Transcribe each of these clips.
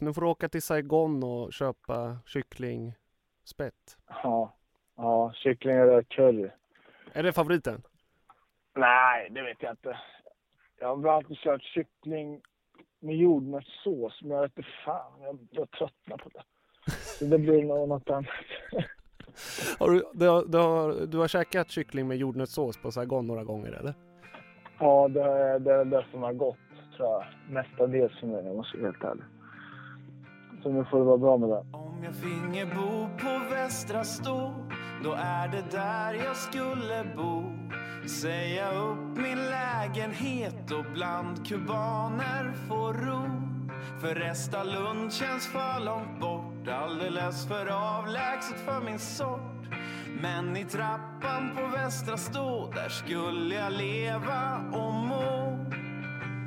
Nu får du åka till Saigon och köpa kycklingspett. Ja, ja kyckling och curry. Är det favoriten? Nej, det vet jag inte. Jag har alltid kört kyckling med jordnötssås, men jag vet inte fan, jag, jag tröttnar på det. Så det blir nog något annat. Har du, du, har, du, har, du har käkat kyckling med jordnötssås på Saigon några gånger eller? Ja, det är det, är det som har gått, tror jag. Mestadels för mig, om jag ska vara helt ärlig. Så nu får det vara bra med det. Om jag finge bo på Västra Stå Då är det där jag skulle bo Säga upp min lägenhet och bland kubaner få ro För Restalund känns för långt bort Alldeles för avlägset för min sort men i trappan på Västra Stå Där skulle jag leva och må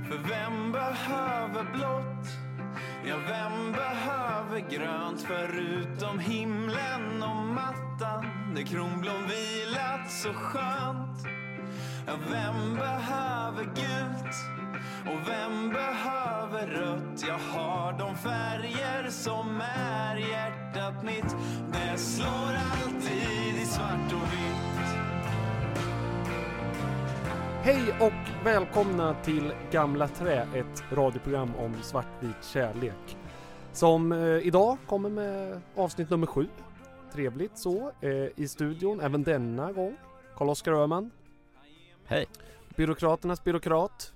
För vem behöver blått? Ja, vem behöver grönt förutom himlen och mattan där kronblom vilat så skönt? Ja, vem behöver gult? Och vem behöver rött? Jag har de färger som är hjärtat mitt. Det slår alltid i svart och vitt. Hej och välkomna till Gamla Trä, ett radioprogram om svartvit kärlek. Som eh, idag kommer med avsnitt nummer sju. Trevligt så. Eh, I studion även denna gång. Karl-Oskar Öhman. Hej! Byråkraternas byråkrat.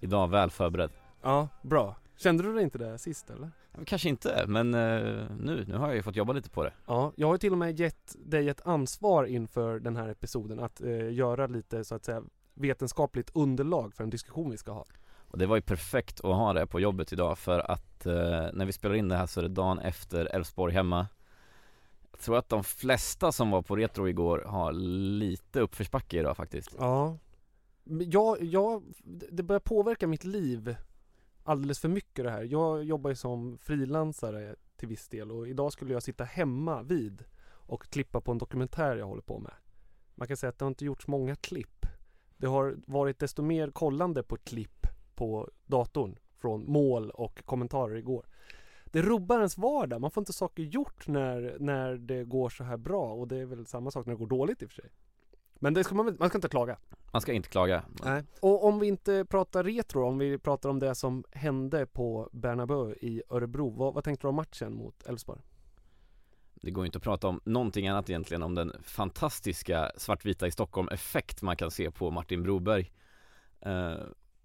Idag väl förberedd. Ja, bra. Kände du dig inte det sist eller? Kanske inte, men eh, nu, nu har jag ju fått jobba lite på det. Ja, jag har ju till och med gett dig ett ansvar inför den här episoden att eh, göra lite så att säga vetenskapligt underlag för en diskussion vi ska ha. Och det var ju perfekt att ha det på jobbet idag för att eh, när vi spelar in det här så är det dagen efter Elfsborg hemma. Jag tror att de flesta som var på Retro igår har lite uppförsbacke idag faktiskt. Ja. Jag, jag, det börjar påverka mitt liv alldeles för mycket det här. Jag jobbar ju som frilansare till viss del och idag skulle jag sitta hemma vid och klippa på en dokumentär jag håller på med. Man kan säga att det har inte gjorts många klipp. Det har varit desto mer kollande på klipp på datorn från mål och kommentarer igår. Det rubbar ens vardag. Man får inte saker gjort när, när det går så här bra och det är väl samma sak när det går dåligt i och för sig. Men det ska man, man ska inte klaga. Man ska inte klaga. Nej. Och om vi inte pratar retro, om vi pratar om det som hände på Bernabeu i Örebro. Vad, vad tänkte du om matchen mot Elfsborg? Det går ju inte att prata om någonting annat egentligen om den fantastiska svartvita i Stockholm effekt man kan se på Martin Broberg. Eh,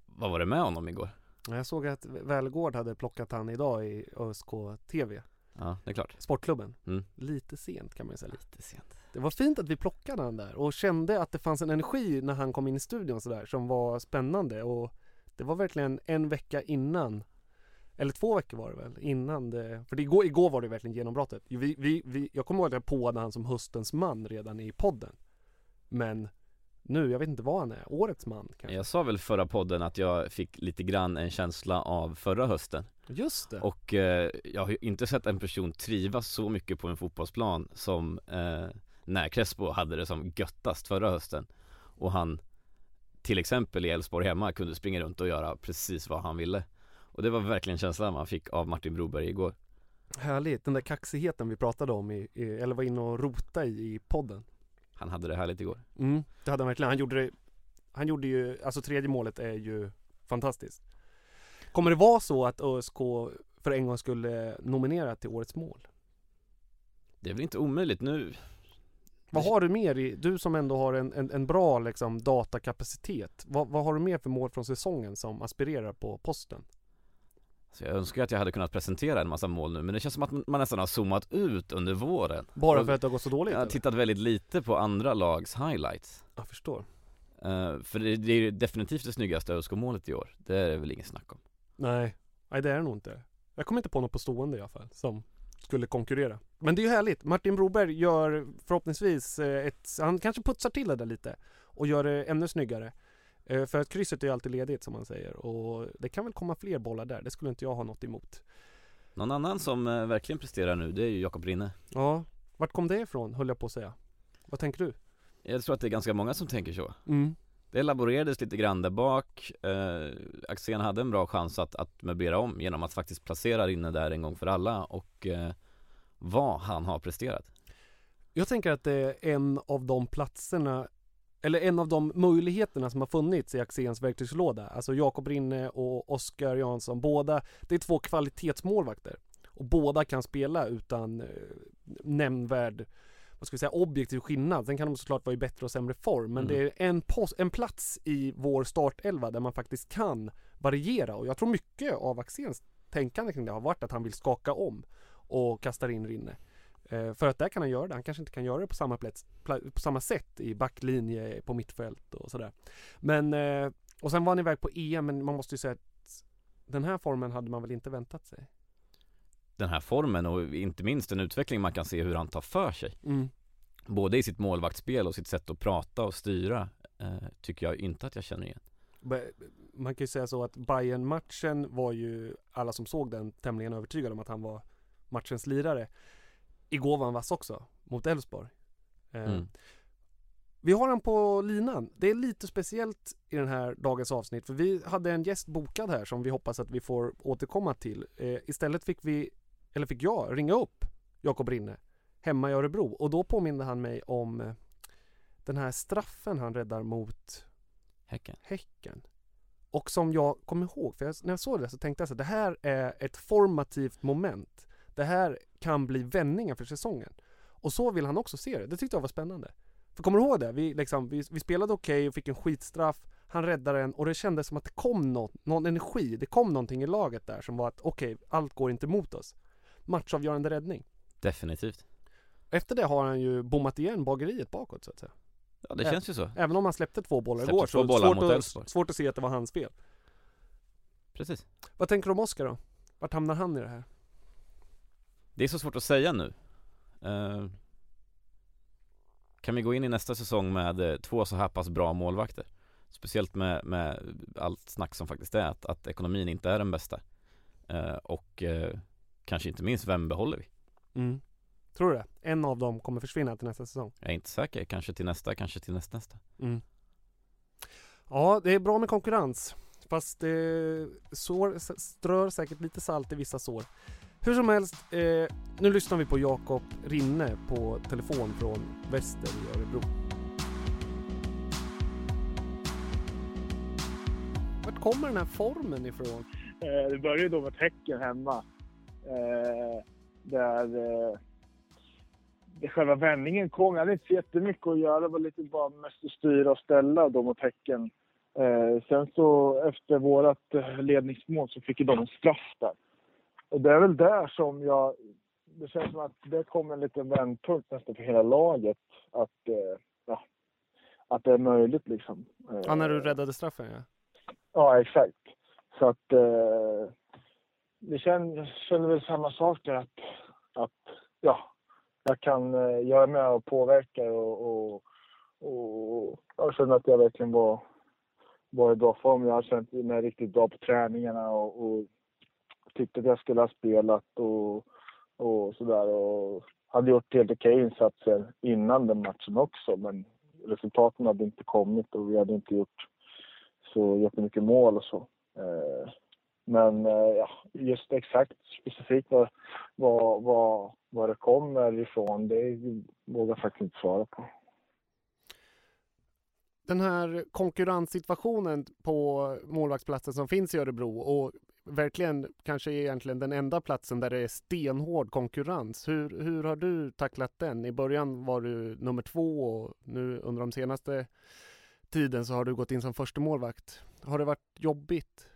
vad var det med honom igår? Jag såg att Välgård hade plockat han idag i ÖSK TV, Ja, det är klart. Sportklubben. Mm. Lite sent kan man ju säga. Lite sent. Det var fint att vi plockade han där och kände att det fanns en energi när han kom in i studion sådär som var spännande och det var verkligen en vecka innan eller två veckor var det väl innan det, för det igår, igår var det verkligen genombrottet. Vi, vi, vi, jag kommer ihåg att jag påade han som höstens man redan i podden. Men nu, jag vet inte vad han är, årets man kanske? Jag sa väl förra podden att jag fick lite grann en känsla av förra hösten Just det! Och eh, jag har ju inte sett en person trivas så mycket på en fotbollsplan som eh, när Crespo hade det som göttast förra hösten Och han till exempel i Elfsborg hemma kunde springa runt och göra precis vad han ville. Och det var verkligen känslan man fick av Martin Broberg igår. Härligt, den där kaxigheten vi pratade om i, i eller var inne och rota i, i podden. Han hade det härligt igår. Mm, det hade han verkligen. Han gjorde det, han gjorde ju, alltså tredje målet är ju fantastiskt. Kommer det vara så att ÖSK för en gång skulle nominera till årets mål? Det är väl inte omöjligt nu. Vad har du mer i, du som ändå har en, en, en bra liksom datakapacitet. Vad, vad har du mer för mål från säsongen som aspirerar på posten? Så jag önskar att jag hade kunnat presentera en massa mål nu men det känns som att man nästan har zoomat ut under våren. Bara för att det har gått så dåligt? Jag har eller? tittat väldigt lite på andra lags highlights. Jag förstår. Eh, för det, det är definitivt det snyggaste ÖSK-målet i år. Det är det väl inget snack om. Nej, nej det är det nog inte. Jag kommer inte på något på stående i alla fall som skulle konkurrera. Men det är ju härligt. Martin Broberg gör förhoppningsvis eh, ett, han kanske putsar till det där lite och gör det ännu snyggare. Eh, För att krysset är alltid ledigt som man säger och det kan väl komma fler bollar där. Det skulle inte jag ha något emot. Någon annan som eh, verkligen presterar nu, det är ju Jakob Rinne. Ja, vart kom det ifrån höll jag på att säga. Vad tänker du? Jag tror att det är ganska många som tänker så. Mm. Det laborerades lite grann där bak. Eh, Axén hade en bra chans att, att möblera om genom att faktiskt placera Rinne där en gång för alla och eh, vad han har presterat. Jag tänker att det är en av de platserna eller en av de möjligheterna som har funnits i Axéns verktygslåda. Alltså Jakob Rinne och Oskar Jansson. Båda, det är två kvalitetsmålvakter. Och båda kan spela utan eh, nämnvärd, vad ska vi säga, objektiv skillnad. Sen kan de såklart vara i bättre och sämre form. Men Mm. det är en, pos- en plats i vår startelva där man faktiskt kan variera. Och jag tror mycket av Axéns tänkande kring det har varit att han vill skaka om och kastar in Rinne. Eh, För att där kan han göra det. Han kanske inte kan göra det på samma, plats, pla- på samma sätt i backlinje, på mittfält och sådär. Men, eh, och sen var han iväg på EM, men man måste ju säga att den här formen hade man väl inte väntat sig. Den här formen och inte minst en utveckling man kan se hur han tar för sig. Mm. Både i sitt målvaktsspel och sitt sätt att prata och styra eh, tycker jag inte att jag känner igen. Man kan ju säga så att bayern matchen var ju alla som såg den tämligen övertygade om att han var matchens lirare. Igår var han vass också, mot Elfsborg. Eh, Mm. Vi har han på linan. Det är lite speciellt i den här dagens avsnitt för vi hade en gäst bokad här som vi hoppas att vi får återkomma till. Eh, istället fick vi, eller fick jag, ringa upp Jakob Rinne hemma i Örebro och då påminde han mig om eh, den här straffen han räddar mot Häcken. Häcken. Och som jag kommer ihåg, för jag, när jag såg det så tänkte jag så att det här är ett formativt moment. Det här kan bli vändningen för säsongen. Och så vill han också se det. Det tyckte jag var spännande. För kommer du ihåg det? Vi, liksom, vi, vi spelade okej och fick en skitstraff. Han räddade den och det kändes som att det kom något, någon energi. Det kom någonting i laget där som var att okej, allt går inte mot oss. Matchavgörande räddning. Definitivt. Efter det har han ju bommat igen bageriet bakåt så att säga. Ja det känns ju så. Även om han släppte två bollar Släppte igår två så bollar svårt, mot att, svårt att se att det var hans fel. Precis. Vad tänker du om Oskar då? Vart hamnar han i det här? Det är så svårt att säga nu. Eh, kan vi gå in i nästa säsong med eh, två så här pass bra målvakter? Speciellt med, med allt snack som faktiskt är att, att ekonomin inte är den bästa. Eh, och eh, kanske inte minst, vem behåller vi? Mm. Tror du det? En av dem kommer försvinna till nästa säsong? Jag är inte säker, kanske till nästa, kanske till nästnästa. Mm. Ja, det är bra med konkurrens. Fast det sår, strör säkert lite salt i vissa sår. Hur som helst, eh, nu lyssnar vi på Jakob Rinne på telefon från Väster i Örebro. Vart kommer den här formen ifrån? Eh, det började ju då med Häcken hemma. Eh, där eh, själva vändningen kom. Jag hade inte så jättemycket att göra. Det var lite bara mest att styra och ställa då mot Häcken. Eh, sen så efter vårt eh, ledningsmål så fick ju de en straff där. Och det är väl där som jag... Det känns som att det kommer en liten vändpunkt nästan för hela laget. Att, eh, ja, att det är möjligt liksom. Eh, Ja, när du räddade straffen ja. Ja, exakt. Så att eh, det känner, jag känner väl samma sak där att, att ja, jag kan eh, göra med och påverka och, och, och jag känner att jag verkligen var, var i bra form. Jag har känt mig riktigt bra på träningarna och, och tyckte att jag skulle ha spelat och, och sådär. Och hade gjort helt okej insatser innan den matchen också men resultaten hade inte kommit och vi hade inte gjort så jättemycket mål och så. Eh, men eh, ja, just exakt specifikt vad, vad, vad, vad det kommer ifrån, det vågar jag faktiskt inte svara på. Den här konkurrenssituationen på målvaktsplatsen som finns i Örebro och verkligen kanske egentligen den enda platsen där det är stenhård konkurrens. Hur, hur har du tacklat den? I början var du nummer två och nu under de senaste tiden så har du gått in som första målvakt. Har det varit jobbigt?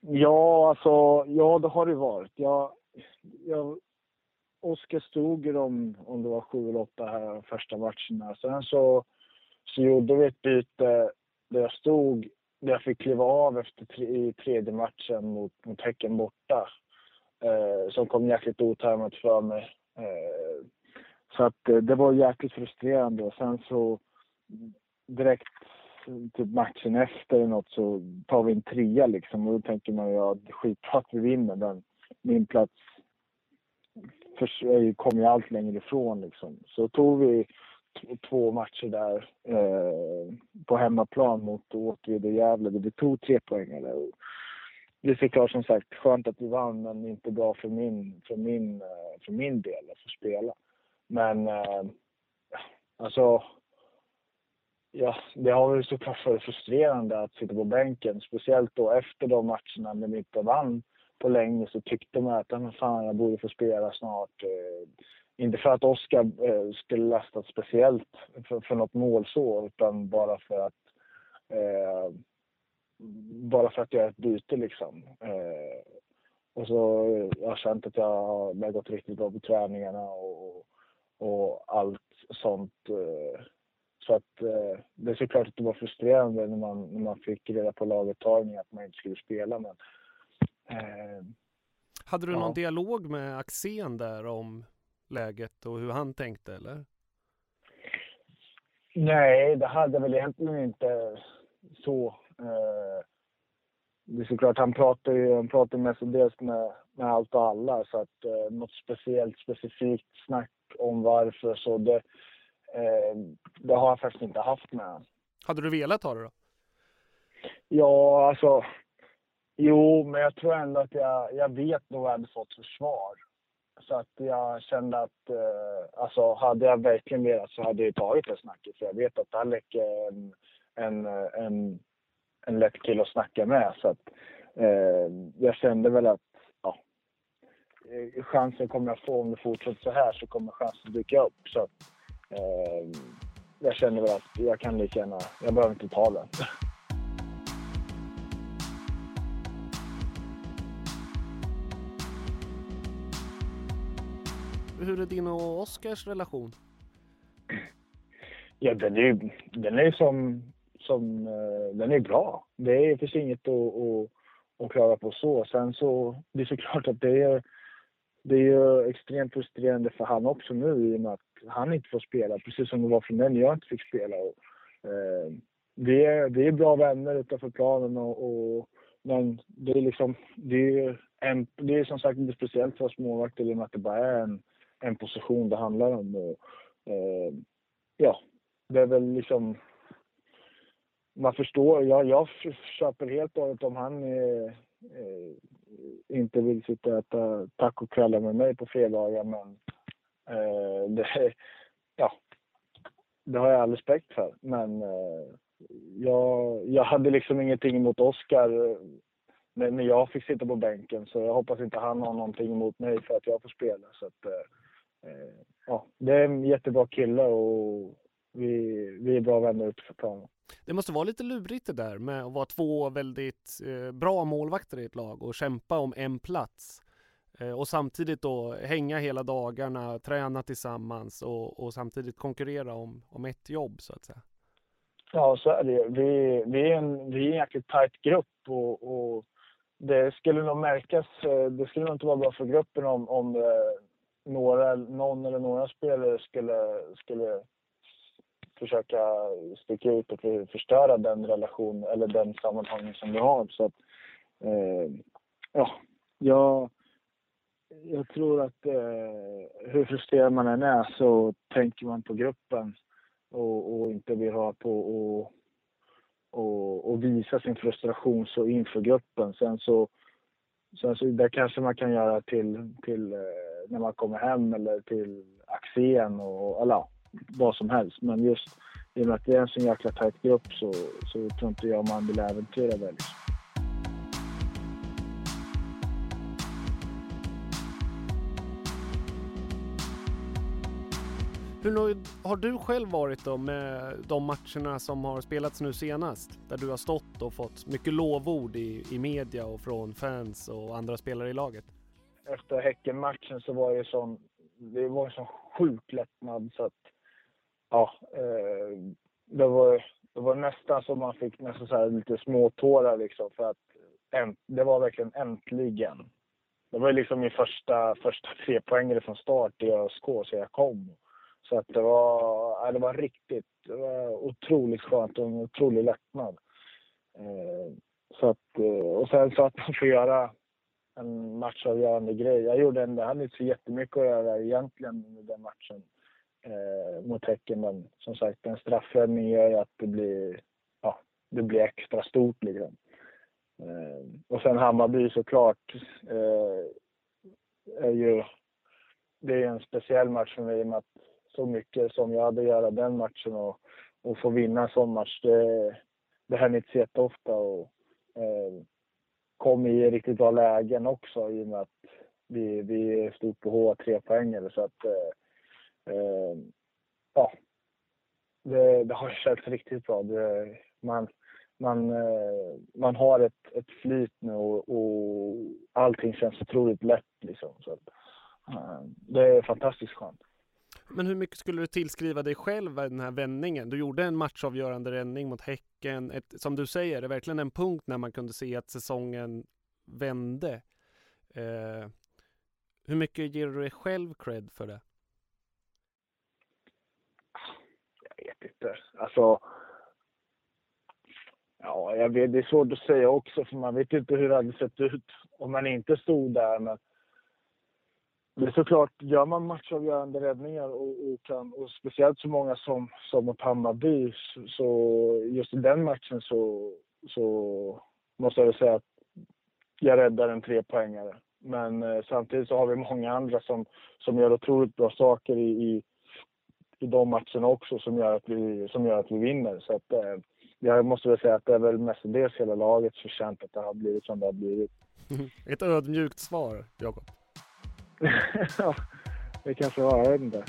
Ja, alltså, ja det har det varit. Jag, jag, Oskar stod ju om, om det var sju eller åtta här första matcherna. Sen så, så gjorde vi ett byte där jag stod, jag fick kliva av efter tre, i tredje matchen mot, mot Häcken borta. Eh, som kom jäkligt otajmat för mig. Eh, så att eh, det var jäkligt frustrerande. Och sen så direkt typ matchen efter eller något så tar vi en trea liksom och då tänker man ja, skitbra att vi vinner men min plats kommer ju allt längre ifrån liksom. Så tog vi två matcher där eh, på hemmaplan mot Åtvid och Gävle vi tog tre poäng där. Och det är såklart som sagt skönt att vi vann men inte bra för min, för min, eh, för min del att få spela. Men eh, alltså Ja, det har väl såklart varit frustrerande att sitta på bänken. Speciellt då efter de matcherna när vi inte vann på länge så tyckte man att fan, jag borde få spela snart. Eh, inte för att Oskar eh, skulle lastat speciellt för, för något mål så, utan bara för att eh, bara för att göra ett byte liksom. Eh, och så jag har känt att jag har gått riktigt bra på träningarna och, och allt sånt. Eh, så att eh, det är såklart att det var frustrerande när man, när man fick reda på laguttagning att man inte skulle spela. Men, eh, Hade du ja. någon dialog med Axén där om läget och hur han tänkte eller? Nej, det hade väl egentligen inte så. Eh, det är såklart, han pratar ju han pratar mestadels med, med allt och alla så att eh, något speciellt specifikt snack om varför så det, Eh, det har jag faktiskt inte haft med Hade du velat ha det då? Ja, alltså. Jo, men jag tror ändå att jag, jag vet nog vad jag hade fått för svar. Så att jag kände att, eh, alltså hade jag verkligen velat så hade jag tagit det snacket. För jag vet att Alec är en, en, en, en lätt kille att snacka med. Så att eh, jag kände väl att, ja, eh, chansen kommer jag få om det fortsätter så här så kommer chansen dyka upp. Så att, Eh, jag känner väl att jag kan lika gärna, jag behöver inte ta den. Hur är din och Oskars relation? Ja, den är den är som, som eh, den är bra. Det finns inget att, att, att klaga på så. Sen så, det är såklart att det är, det är ju extremt frustrerande för han också nu i och med att han inte får spela, precis som det var för mig när jag inte fick spela. Och, eh, vi, är, vi är bra vänner utanför planen och, och men det är liksom, det är, en, det är som sagt inte speciellt för oss målvakter i och med att det bara är en, en position det handlar om. Och, eh, ja, det är väl liksom man förstår, jag, jag köper helt och hållet om han eh, eh inte vill sitta och äta tacokvällar med mig på fredagar men Eh, det, ja, det har jag all respekt för. Men eh, jag, jag hade liksom ingenting emot Oskar eh, när jag fick sitta på bänken. Så jag hoppas inte han har någonting emot mig för att jag får spela. Så att, eh, ja, det är en jättebra kille och vi, vi är bra vänner ute för planen. Det måste vara lite lurigt det där med att vara två väldigt bra målvakter i ett lag och kämpa om en plats. Eh, och samtidigt då hänga hela dagarna, träna tillsammans och, och samtidigt konkurrera om, om ett jobb så att säga. Ja, så är det Vi, vi, är, en, vi är en jäkligt tajt grupp och, och det skulle nog märkas. Eh, det skulle nog inte vara bra för gruppen om, om eh, några, någon eller några spelare skulle, skulle försöka sticka ut och förstöra den relation eller den sammanhållning som vi har. Så att, eh, ja, jag jag tror att eh, hur frustrerad man än är så tänker man på gruppen och, och inte vill ha på och, och, visa sin frustration så inför gruppen. Sen så, så alltså, där kanske man kan göra till, till eh, när man kommer hem eller till Axén och alla, vad som helst. Men just i och med att det är en så jäkla tajt grupp så, så tror inte jag man vill äventyra det. Liksom. Hur nöjd har du själv varit då med de matcherna som har spelats nu senast? Där du har stått och fått mycket lovord i, i media och från fans och andra spelare i laget. Efter Häcken-matchen så var det sån, det var en sån sjuk lättnad så att, ja, eh, det var, det var nästan som man fick nästan så lite småtårar liksom för att änt, det var verkligen äntligen. Det var liksom min första, första tre från start i ÖSK så jag kom. Så att det var, det var riktigt, det var otroligt skönt och en otrolig lättnad. Eh, så att, eh, och sen så att man får göra en matchavgörande grej. Jag gjorde en, det hade inte så jättemycket att göra egentligen med den matchen eh, mot Häcken. Men som sagt, en straffräddning gör ju att det blir, ja, det blir extra stort liksom. Eh, och sen Hammarby såklart eh, är ju, det är en speciell match för mig i och med att så mycket som jag hade att göra den matchen och, och få vinna en sån match, det, det händer inte så jätteofta. Och, eh, kom i riktigt bra lägen också i och med att vi, vi stod på H tre poängare så att eh, eh, ja, det, det har känts riktigt bra. Det, man, man, eh, man har ett, ett flyt nu och, och allting känns otroligt lätt liksom. Så att, eh, det är fantastiskt skönt. Men hur mycket skulle du tillskriva dig själv den här vändningen? Du gjorde en matchavgörande räddning mot Häcken. Ett, som du säger, det är verkligen en punkt när man kunde se att säsongen vände. Eh, hur mycket ger du dig själv cred för det? Jag vet inte. Alltså... Ja, jag vet, det är svårt att säga också för man vet inte hur det hade sett ut om man inte stod där. Men det är såklart, gör man matchavgörande räddningar och, och, kan, och speciellt så många som, som mot Hammarby, så just i den matchen så, så måste jag väl säga att jag räddar en trepoängare. Men eh, samtidigt så har vi många andra som, som gör otroligt bra saker i, i, i de matcherna också som gör att vi, som gör att vi vinner. Så att, eh, jag måste väl säga att det är väl mestadels hela lagets förtjänt att det har blivit som det har blivit. Ett ödmjukt svar, Jakob. ja, det kanske var, jag vet inte.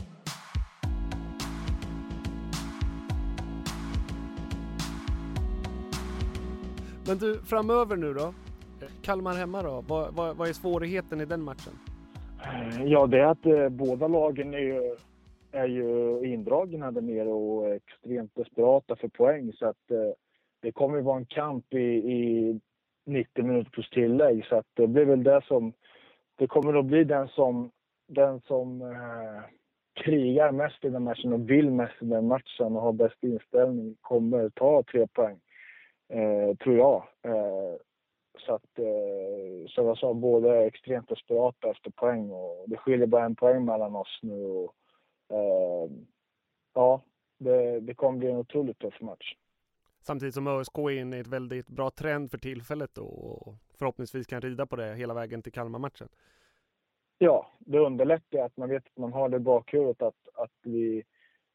Men du, framöver nu då? Kalmar hemma då? Vad, vad, vad är svårigheten i den matchen? Ja, det är att eh, båda lagen är ju, är ju indragna där nere och extremt desperata för poäng. Så att eh, det kommer ju vara en kamp i, i 90 minuter plus tillägg. Så att det blir väl det som det kommer att bli den som, den som eh, krigar mest i den matchen och vill mest i den matchen och har bäst inställning kommer ta tre poäng. Eh, tror jag. Eh, så att, eh, som jag sa, båda är extremt desperata efter poäng och det skiljer bara en poäng mellan oss nu. Och, eh, ja, det, det kommer bli en otroligt tuff match. Samtidigt som ÖSK är inne i ett väldigt bra trend för tillfället och förhoppningsvis kan rida på det hela vägen till Kalmar-matchen. Ja, det underlättar att man vet att man har det i bakhuvudet att, att vi,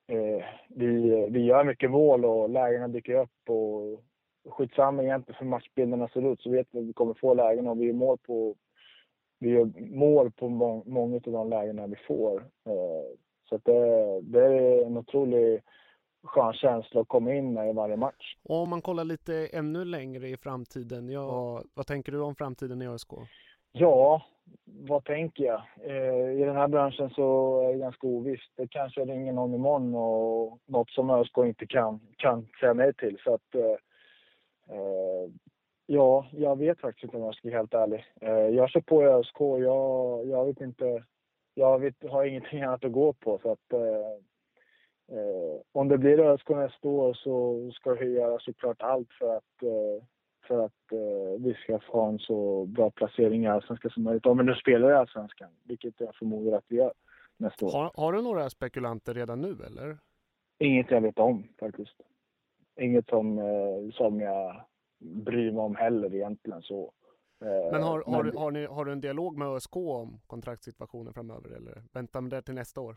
eh, vi, vi gör mycket mål och lägena dyker upp. Och skitsamma egentligen för matchbilderna ser ut så vet vi att vi kommer få lägen och vi gör mål på, vi gör mål på må, många av de lägena vi får. Eh, så det, det är en otrolig skön känsla att komma in med i varje match. Och om man kollar lite ännu längre i framtiden, ja, vad tänker du om framtiden i ÖSK? Ja, vad tänker jag? Eh, I den här branschen så är det ganska ovisst. Det kanske ringer någon imorgon och något som ÖSK inte kan, kan säga nej till. Så att, eh, eh, ja, jag vet faktiskt inte om jag ska vara helt ärlig. Eh, jag kör på i ÖSK. Jag, jag vet inte. Jag vet, har ingenting annat att gå på. Så att, eh, om det blir ÖSK nästa år så ska vi göra såklart allt för att, eh, för att eh, vi ska få en så bra placering i Allsvenskan som möjligt. Om vi nu spelar i Allsvenskan, vilket jag förmodar att vi gör nästa år. Har, har du några spekulanter redan nu eller? Inget jag vet om faktiskt. Inget som, eh, som jag bry mig om heller egentligen så. Eh, Men har, har, men- har, ni, har du en dialog med ÖSK om kontraktssituationen framöver eller väntar med det till nästa år?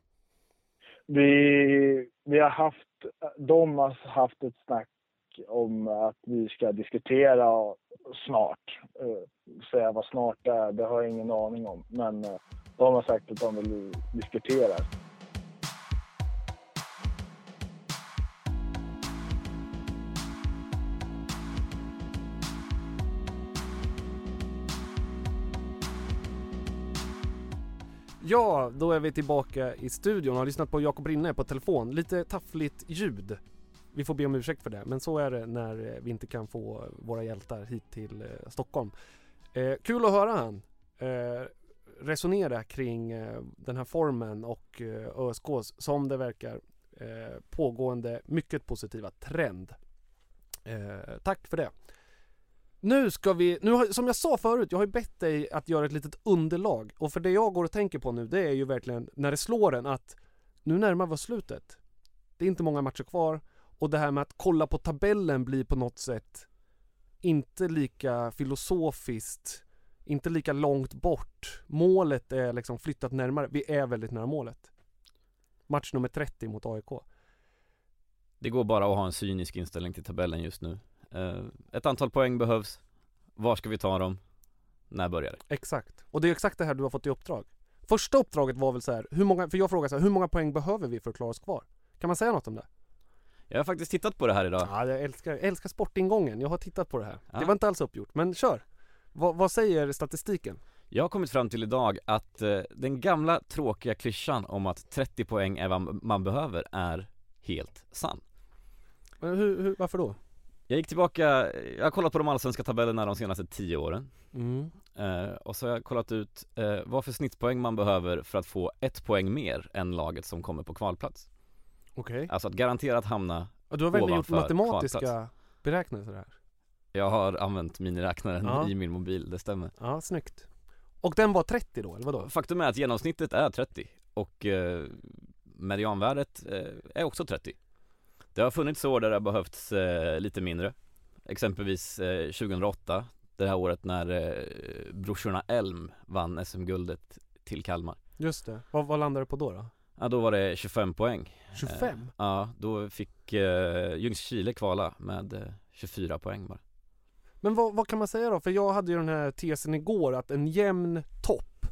Vi, vi har haft, de har haft ett snack om att vi ska diskutera snart. Eh, säga vad snart är, det har jag ingen aning om. Men eh, de har sagt att de vill diskutera. Ja, då är vi tillbaka i studion och har lyssnat på Jakob Rinne på telefon. Lite taffligt ljud. Vi får be om ursäkt för det, men så är det när eh, vi inte kan få våra hjältar hit till eh, Stockholm. Eh, kul att höra han eh, resonera kring eh, den här formen och eh, ÖSKs, som det verkar, eh, pågående mycket positiva trend. Eh, tack för det. Nu ska vi, nu har, som jag sa förut, jag har ju bett dig att göra ett litet underlag och för det jag går och tänker på nu det är ju verkligen när det slår en att nu närmar vi oss slutet. Det är inte många matcher kvar och det här med att kolla på tabellen blir på något sätt inte lika filosofiskt, inte lika långt bort. Målet är liksom flyttat närmare, vi är väldigt nära målet. Match nummer 30 mot AIK. Det går bara att ha en cynisk inställning till tabellen just nu ett antal poäng behövs Var ska vi ta dem? När börjar det? Exakt. Och det är exakt det här du har fått i uppdrag. Första uppdraget var väl så här, hur många, för jag frågade så här, hur många poäng behöver vi för att klara oss kvar? Kan man säga något om det? Jag har faktiskt tittat på det här idag Ja, jag älskar, jag älskar sportingången. Jag har tittat på det här. Ja. Det var inte alls uppgjort, men kör! Vad, vad säger statistiken? Jag har kommit fram till idag att eh, den gamla tråkiga klyschan om att 30 poäng är vad man behöver är helt sann Men Hur, hur, varför då? Jag gick tillbaka, jag har kollat på de allsvenska tabellerna de senaste 10 åren Mm. eh, Och så har jag kollat ut eh, vad för snittpoäng man behöver för att få ett poäng mer än laget som kommer på kvalplats Okej. Alltså att garanterat hamna Och du har verkligen gjort matematiska kvalplats. beräkningar sådär? Jag har använt miniräknaren Ja. i min mobil, det stämmer Ja, snyggt. Och den var 30 då, eller vadå? Faktum är att genomsnittet är 30 och eh, medianvärdet eh, är också 30 Det har funnits år där det har behövts eh, lite mindre Exempelvis eh, 2008 Det här året när eh, brorsorna Elm vann SM-guldet till Kalmar Just det. Vad, vad landade det på då då? Ja då var det 25 poäng 25? Ja, då fick eh, Ljungskile kvala med eh, 24 poäng bara Men vad, vad kan man säga då? För jag hade ju den här tesen igår att en jämn topp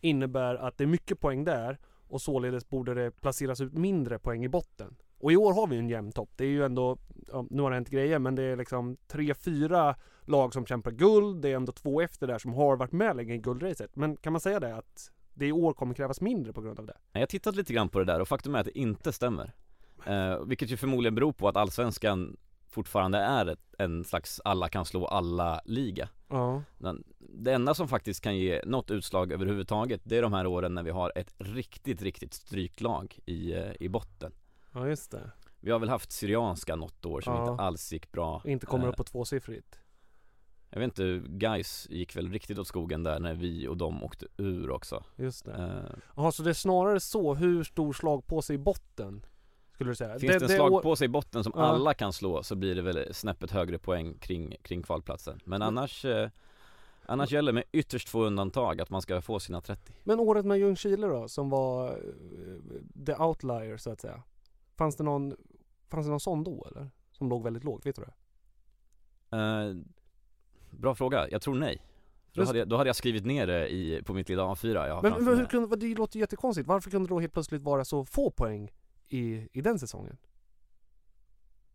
innebär att det är mycket poäng där och således borde det placeras ut mindre poäng i botten. Och i år har vi en jämn topp. Det är ju ändå, ja, nu har det hänt grejer, men det är liksom tre, fyra lag som kämpar guld. Det är ändå två efter där som har varit med länge i guldracet. Men kan man säga det att det i år kommer krävas mindre på grund av det? Jag har tittat lite grann på det där och faktum är att det inte stämmer eh, Vilket ju förmodligen beror på att allsvenskan fortfarande är ett, en slags alla kan slå alla-liga Ja. Den- Det enda som faktiskt kan ge något utslag överhuvudtaget Det är de här åren när vi har ett riktigt, riktigt stryklag i, eh, i botten Ja, just det. Vi har väl haft Syrianska något år som Ja. inte alls gick bra Inte kommer Eh, upp på tvåsiffrigt. Jag vet inte, guys gick väl riktigt åt skogen där när vi och de åkte ur också Just det. eh, Jaha, så det är snarare så, hur stor slag på sig i botten? Skulle du säga? Finns det, en slag på sig i botten som Ja. alla kan slå så blir det väl snäppet högre poäng kring, kring kvalplatsen Men annars eh, Annars gäller med ytterst få undantag att man ska få sina 30 Men året med Ljungskile då, som var eh, the outlier så att säga. Fanns det någon, fanns det någon sån då eller? Som låg väldigt lågt, vet du det? eh, Bra fråga, jag tror nej då hade, jag, då hade jag skrivit ner det i, på mitt lilla A4 jag har Men, men hur kunde, det låter ju jättekonstigt. Varför kunde det då helt plötsligt vara så få poäng i, i den säsongen?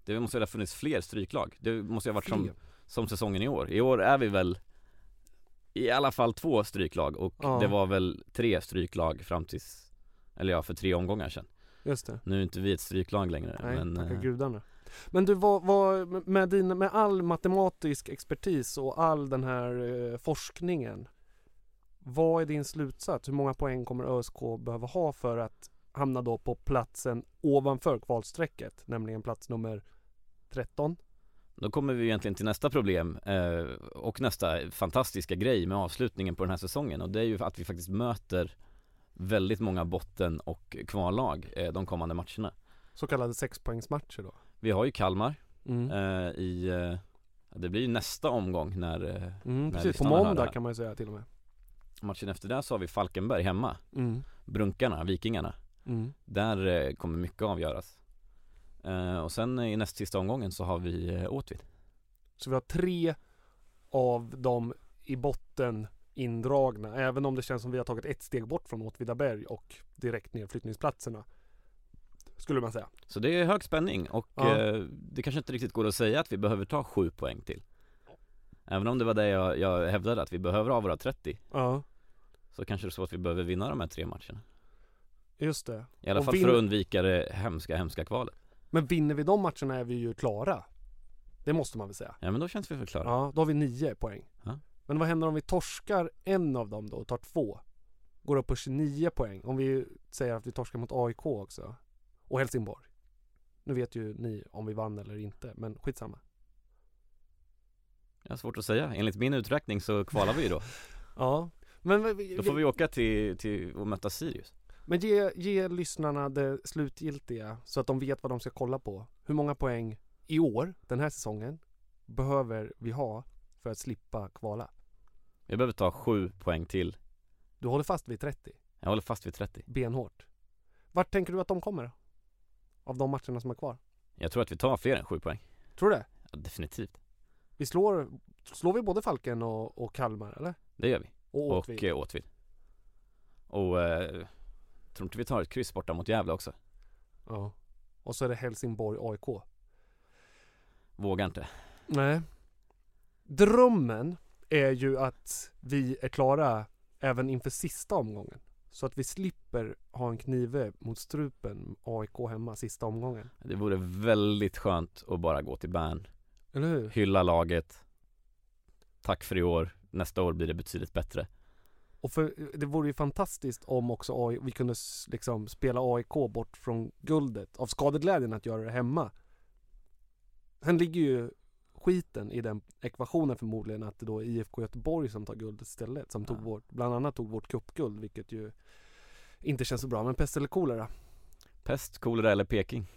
Det måste ju ha funnits fler stryklag Det måste ju ha varit som, som säsongen i år I år är vi väl i alla fall två stryklag och Ja. det var väl tre stryklag fram tills Eller ja, för tre omgångar sedan Just det. Nu är inte vi ett stryklag längre Nej, men tacka eh, gudarna. Men du, vad, vad, med, din, med all matematisk expertis och all den här eh, forskningen. Vad är din slutsats? Hur många poäng kommer ÖSK behöva ha för att hamna då på platsen ovanför kvalstrecket? Nämligen plats nummer 13. Då kommer vi egentligen till nästa problem eh, och nästa fantastiska grej med avslutningen på den här säsongen och det är ju att vi faktiskt möter väldigt många botten och kvallag eh, de kommande matcherna. Så kallade sexpoängsmatcher då. Vi har ju Kalmar Mm. eh, i, eh, Det blir ju nästa omgång när eh, Mm, När precis, på måndag kan man ju säga till och med. matchen efter det så har vi Falkenberg hemma Mm. Brunkarna, Vikingarna Mm. Där kommer mycket avgöras Och sen i näst sista omgången så har vi eh, Åtvid Så vi har tre av dem i botten indragna, även om det känns som vi har tagit ett steg bort från Åtvidaberg och direkt nedflyttningsplatserna. Skulle man säga. Så det är hög spänning och Ja. eh, det kanske inte riktigt går att säga att vi behöver ta sju poäng till Även om det var det jag, jag hävdade att vi behöver ha våra 30 Ja, Så kanske det är så att vi behöver vinna de här tre matcherna just det. I alla Och fall vin- för att undvika det hemska, hemska kvalet Men vinner vi de matcherna är vi ju klara. Det måste man väl säga. Ja men då känns vi väl klara Ja, då har vi nio poäng. Ja. Men vad händer om vi torskar en av dem då och tar två? Går upp på 29 poäng. Om vi säger att vi torskar mot AIK också. Och Helsingborg. Nu vet ju ni om vi vann eller inte, men skitsamma. Jag har svårt att säga, enligt min uträkning så kvalar vi ju då Ja, men, Då får vi åka till, till och möta Sirius men ge, ge lyssnarna det slutgiltiga så att de vet vad de ska kolla på. Hur många poäng i år, den här säsongen, behöver vi ha för att slippa kvala? Vi behöver ta sju poäng till Du håller fast vid 30, Jag håller fast vid 30 benhårt. Vart tänker du att de kommer? Av de matcherna som är kvar? Jag tror att vi tar fler än sju poäng Tror du det? ja, Definitivt Vi slår, slår vi både Falken och, och Kalmar eller? Det gör vi Och Och Åtvid? eh, Åtvid Och eh, tror inte vi tar ett kryss borta mot Gävle också Ja. Och så är det Helsingborg AIK. Vågar inte Nej. Drömmen är ju att vi är klara även inför sista omgången. Så att vi slipper ha en knive mot strupen AIK hemma sista omgången. Det vore väldigt skönt att bara gå till Bern Eller hur? Hylla laget Tack för i år Nästa år blir det betydligt bättre Och för det vore ju fantastiskt om också AI, vi kunde liksom spela AIK bort från guldet. Av skadeglädjen att göra det hemma. Sen ligger ju skiten i den ekvationen förmodligen att det då är IFK Göteborg som tar guldet istället. Som tog Ja. vårt, bland annat tog vårt cupguld vilket ju inte känns så bra. Men pest eller kolera? Pest, kolera eller Peking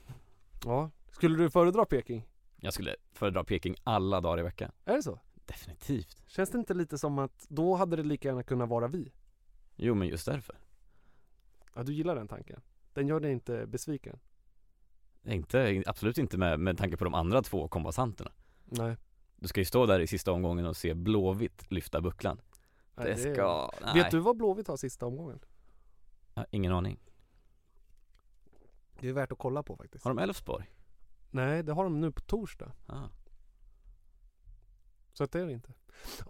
Ja. Skulle du föredra Peking? Jag skulle föredra Peking alla dagar i veckan Är det så? Definitivt Känns det inte lite som att då hade det lika gärna kunnat vara vi? Jo men just därför Ja, du gillar den tanken? Den gör dig inte besviken? Inte, absolut inte med, med tanke på de andra två kombatanterna Nej. Du ska ju stå där i sista omgången och se Blåvitt lyfta bucklan Nej, Det ska, nej Vet du vad Blåvitt har sista omgången? Har ingen aning Det är värt att kolla på faktiskt. Har de Elfsborg? Nej, det har de nu på torsdag. Ah. Så att det är det inte.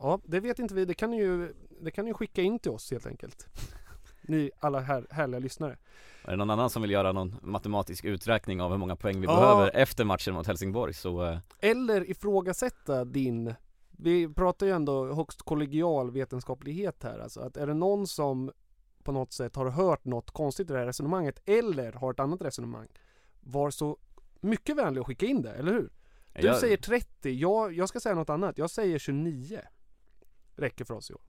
Ja, det vet inte vi. Det kan ni ju, det kan ni skicka in till oss helt enkelt. Ni alla här, härliga lyssnare. Är det någon annan som vill göra någon matematisk uträkning av hur många poäng vi Ja. behöver efter matchen mot Helsingborg så eh, Eller ifrågasätta din vi pratar ju ändå högst kollegial vetenskaplighet här alltså. Att är det någon som på något sätt har hört något konstigt i det här resonemanget eller har ett annat resonemang. Var så mycket vänlig att skicka in det, eller hur? Du jag, säger 30, jag, jag ska säga något annat. Jag säger 29. Räcker för oss i år.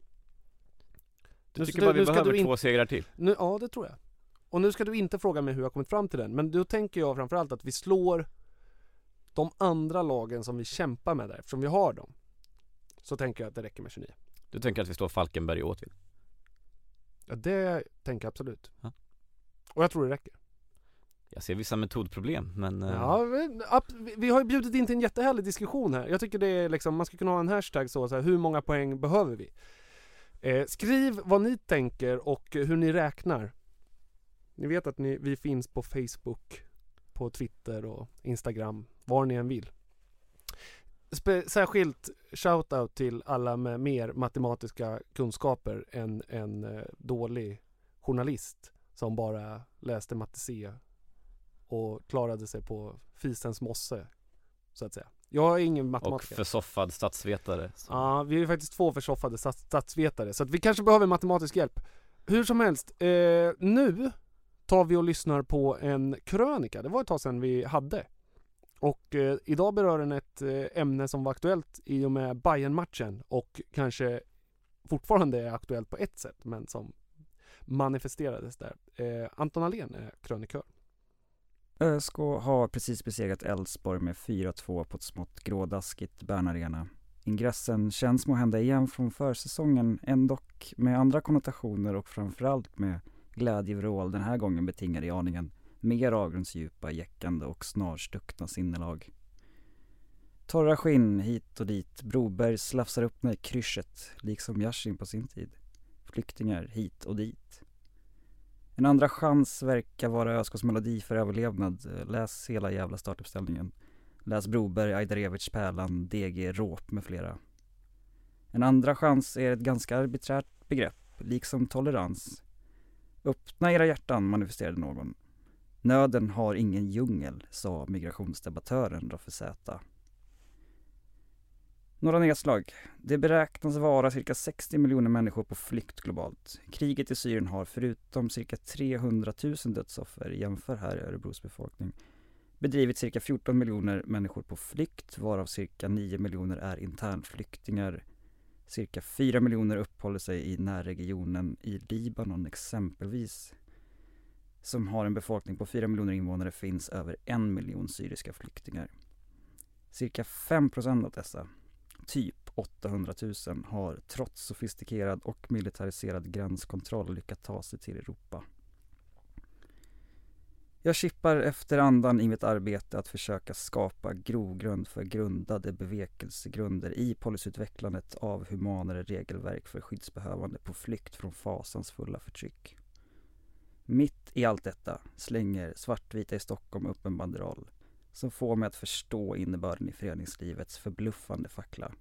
Du nu tycker bara vi behöver du in- två segrar till? Nu, ja, det tror jag. Och nu ska du inte fråga mig hur jag kommit fram till den. Men då tänker jag framförallt att vi slår de andra lagen som vi kämpar med där, eftersom vi har dem. Så tänker jag att det räcker med 29. Du tänker att vi står Falkenberg och Åtvid? Ja, det tänker jag absolut. Ja. Och jag tror det räcker. Jag ser vissa metodproblem men eh, Ja, vi, vi- har ju bjudit in till en jättehärlig diskussion här. Jag tycker det är liksom, man ska kunna ha en hashtag så, så här, hur många poäng behöver vi? Eh, skriv vad ni tänker och hur ni räknar. Ni vet att ni, vi finns på Facebook, på Twitter och Instagram, var ni än vill. Spe, särskilt shoutout till alla med mer matematiska kunskaper än en eh, dålig journalist som bara läste matte C och klarade sig på fisens mosse så att säga. Jag är ingen och matematiker. försoffad statsvetare så. Ja, vi är faktiskt två försoffade stats- statsvetare så att vi kanske behöver matematisk hjälp. Hur som helst, eh, nu tar vi och lyssnar på en krönika. Det var ett tag sedan vi hade. Och eh, idag berör den ett eh, ämne som var aktuellt i och med bayern matchen och kanske fortfarande är aktuellt på ett sätt men som manifesterades där. Eh, Anton Alén är krönikör. Eh, ÖSK har precis besegrat Elfsborg med 4-2 på ett smått grådaskigt Bern Ingressen känns måhända igen från försäsongen, ändock med andra konnotationer och framförallt med glädjevrål den här gången betingade i aningen mer avgrundsdjupa, jäckande och snarstuckna sinnelag. Torra skinn hit och dit, Broberg slafsar upp med kryschet, liksom Yashin på sin tid. Flyktingar hit och dit. En andra chans verkar vara Öskos melodi för överlevnad. Läs hela jävla startuppställningen. Läs Broberg, Ajdarevic, Pärlan, DG, Råp med flera. En andra chans är ett ganska arbiträrt begrepp, liksom tolerans. Öppna era hjärtan, manifesterade någon. Nöden har ingen djungel, sa migrationsdebattören Roffe Z. Några nedslag. Det beräknas vara cirka 60 miljoner människor på flykt globalt. Kriget i Syrien har förutom cirka 300 000 dödsoffer, jämför här Örebros befolkning, bedrivit cirka 14 miljoner människor på flykt, varav cirka 9 miljoner är internflyktingar. Cirka 4 miljoner uppehåller sig i närregionen i Libanon exempelvis som har en befolkning på 4 miljoner invånare finns över en miljon syriska flyktingar. Cirka 5 procent av dessa, typ 800 000, har trots sofistikerad och militariserad gränskontroll lyckats ta sig till Europa. Jag chippar efter andan i mitt arbete att försöka skapa grogrund för grundade bevekelsegrunder i policyutvecklandet av humanare regelverk för skyddsbehövande på flykt från fasansfulla förtryck. Mitt i allt detta slänger Svartvita i Stockholm upp en banderoll som får mig att förstå innebörden i föreningslivets förbluffande fackla.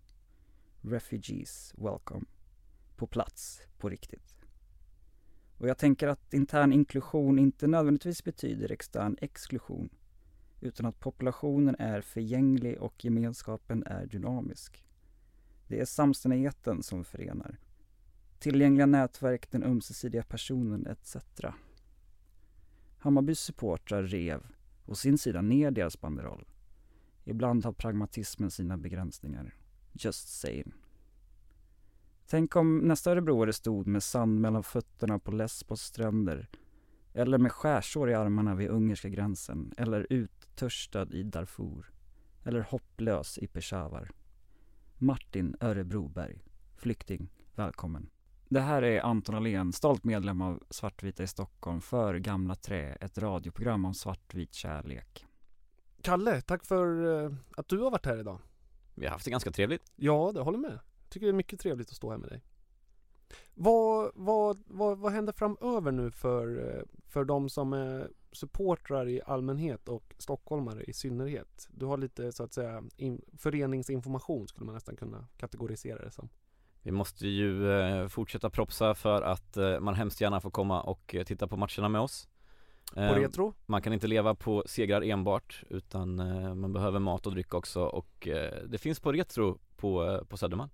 Refugees welcome. På plats, på riktigt. Och jag tänker att intern inklusion inte nödvändigtvis betyder extern exklusion utan att populationen är förgänglig och gemenskapen är dynamisk. Det är samstämmigheten som förenar. Tillgängliga nätverk, den ömsesidiga personen etc. Hammarbys supportrar rev, å sin sida, ner deras banderoll. Ibland har pragmatismen sina begränsningar. Just saying. Tänk om nästa örebroare stod med sand mellan fötterna på Lesbos stränder eller med skärsår i armarna vid ungerska gränsen eller uttörstad i Darfur eller hopplös i Peshawar. Martin Örebroberg, flykting, välkommen. Det här är Anton Alén, stolt medlem av Svartvita i Stockholm för Gamla Trä, ett radioprogram om svartvit kärlek. Kalle, tack för eh, att du har varit här idag. Vi har haft det ganska trevligt. Ja, det håller med. Tycker det är mycket trevligt att stå här med dig. Vad, vad, vad, vad händer framöver nu för, eh, för de som är supportrar i allmänhet och stockholmare i synnerhet? Du har lite så att säga in, föreningsinformation skulle man nästan kunna kategorisera det som. Vi måste ju eh, fortsätta propsa för att eh, man hemskt gärna får komma och eh, titta på matcherna med oss På Retro? Man kan inte leva på segrar enbart utan man behöver mat och dryck också och det finns på Retro på, på Södermalm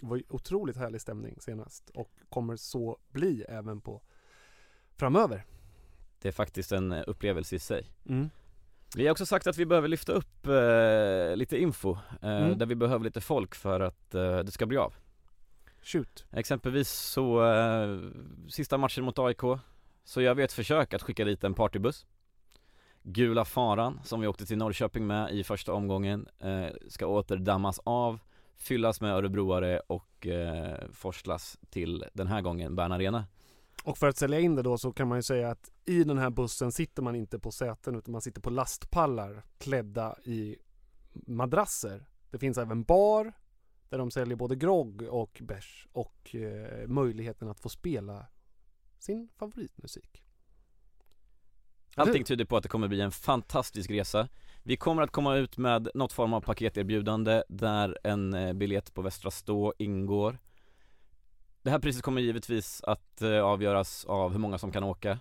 Det var ju otroligt härlig stämning senast och kommer så bli även på framöver. Det är faktiskt en upplevelse i sig. Mm. Vi har också sagt att vi behöver lyfta upp eh, lite info, eh, Mm. där vi behöver lite folk för att eh, det ska bli av. Shoot. Exempelvis så, eh, sista matchen mot AIK Så gör vi ett försök att skicka dit en partybuss. Gula faran som vi åkte till Norrköping med i första omgången eh, Ska åter dammas av Fyllas med örebroare och eh, forslas till den här gången Bern Arena Och för att sälja in det då så kan man ju säga att i den här bussen sitter man inte på säten utan man sitter på lastpallar klädda i madrasser. Det finns även bar där de säljer både grogg och bärs och eh, möjligheten att få spela sin favoritmusik. Allting tyder på att det kommer bli en fantastisk resa Vi kommer att komma ut med något form av paketerbjudande där en eh, biljett på Västra Stå ingår. Det här priset kommer givetvis att eh, avgöras av hur många som kan åka.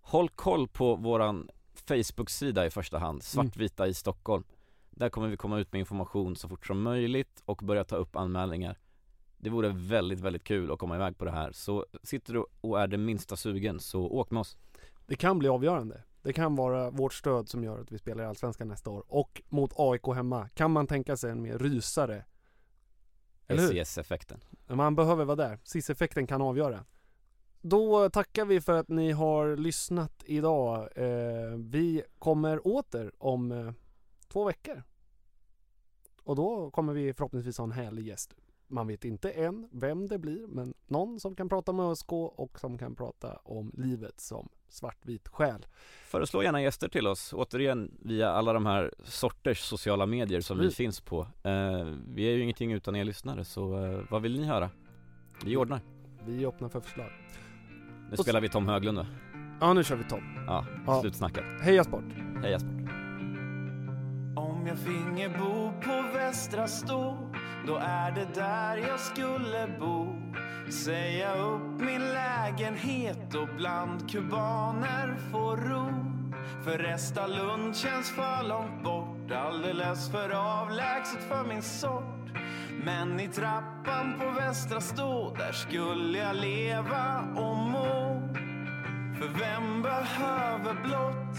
Håll koll på våran Facebook-sida i första hand, Svartvita i Stockholm. Där kommer vi komma ut med information så fort som möjligt och börja ta upp anmälningar. Det vore väldigt, väldigt kul att komma iväg på det här, så sitter du och är det minsta sugen så åk med oss. Det kan bli avgörande. Det kan vara vårt stöd som gör att vi spelar i Allsvenskan nästa år. Och mot AIK hemma kan man tänka sig en mer rysare. SES-effekten Man behöver vara där. SIS-effekten kan avgöra. Då tackar vi för att ni har lyssnat idag. Eh, vi kommer åter om eh, två veckor. Och då kommer vi förhoppningsvis ha en härlig gäst. Man vet inte än vem det blir, men någon som kan prata med ÖSK och som kan prata om livet som svartvit själ. Föreslå gärna gäster till oss, återigen via alla de här sorters sociala medier som vi Mm. finns på. Eh, vi är ju ingenting utan er lyssnare, så eh, vad vill ni höra? Vi ordnar. Vi är öppna för förslag. Nu Och- spelar vi Tom Höglund då. Ja, nu kör vi Tom. Ja, Ja. slutsnackat. Heja sport! Hej Jesper. Om jag finge bo på Västra Stå Då är det där jag skulle bo Säga upp min lägenhet och bland kubaner få ro För Resta Lund känns för långt bort Alldeles för avlägset för min sort Men i trappan på Västra Stå Där skulle jag leva och må För vem behöver blått?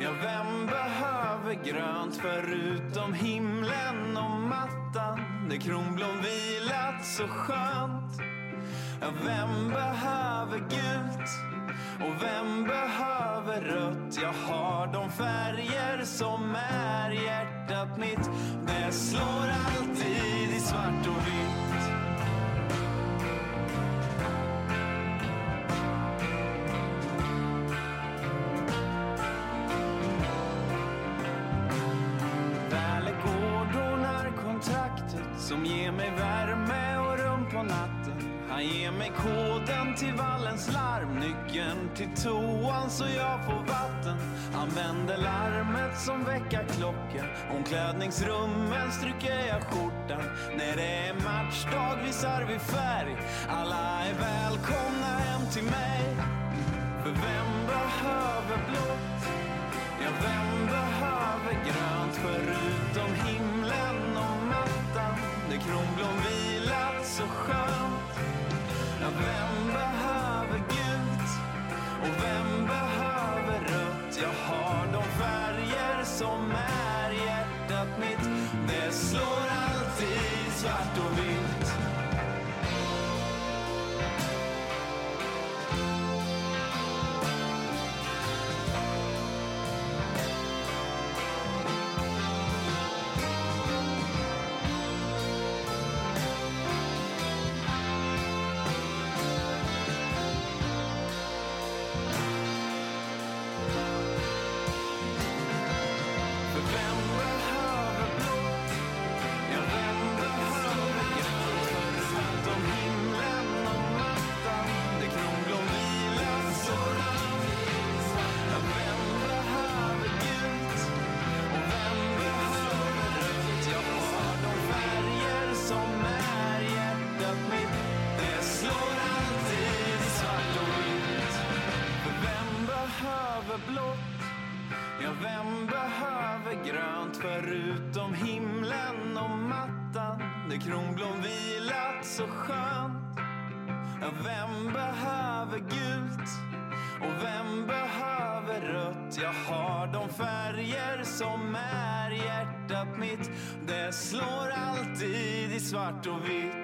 Ja, vem behöver grönt förutom himlen och mattan där kronblom vilat så skönt? Ja, vem behöver gult? Och vem behöver rött? Jag har de färger som är hjärtat mitt Det slår alltid i svart och vitt Väl är gården kontraktet som ger mig värme och rum på natten. Han ger mig koden till vallens larm, nyckeln till toan så jag får vatten. Använder larmet som väckarklocka, omklädningsrummen stryker jag skjortan. När det är matchdag visar vi färg, alla är välkomna hem till mig. För vem behöver blått? Behöver blått? Ja, vem behöver grönt förutom himlen och mattan där kronblom vilat så skönt? Ja, vem behöver gult? Och vem behöver rött? Jag har de färger som är hjärtat mitt Det slår alltid i svart och vitt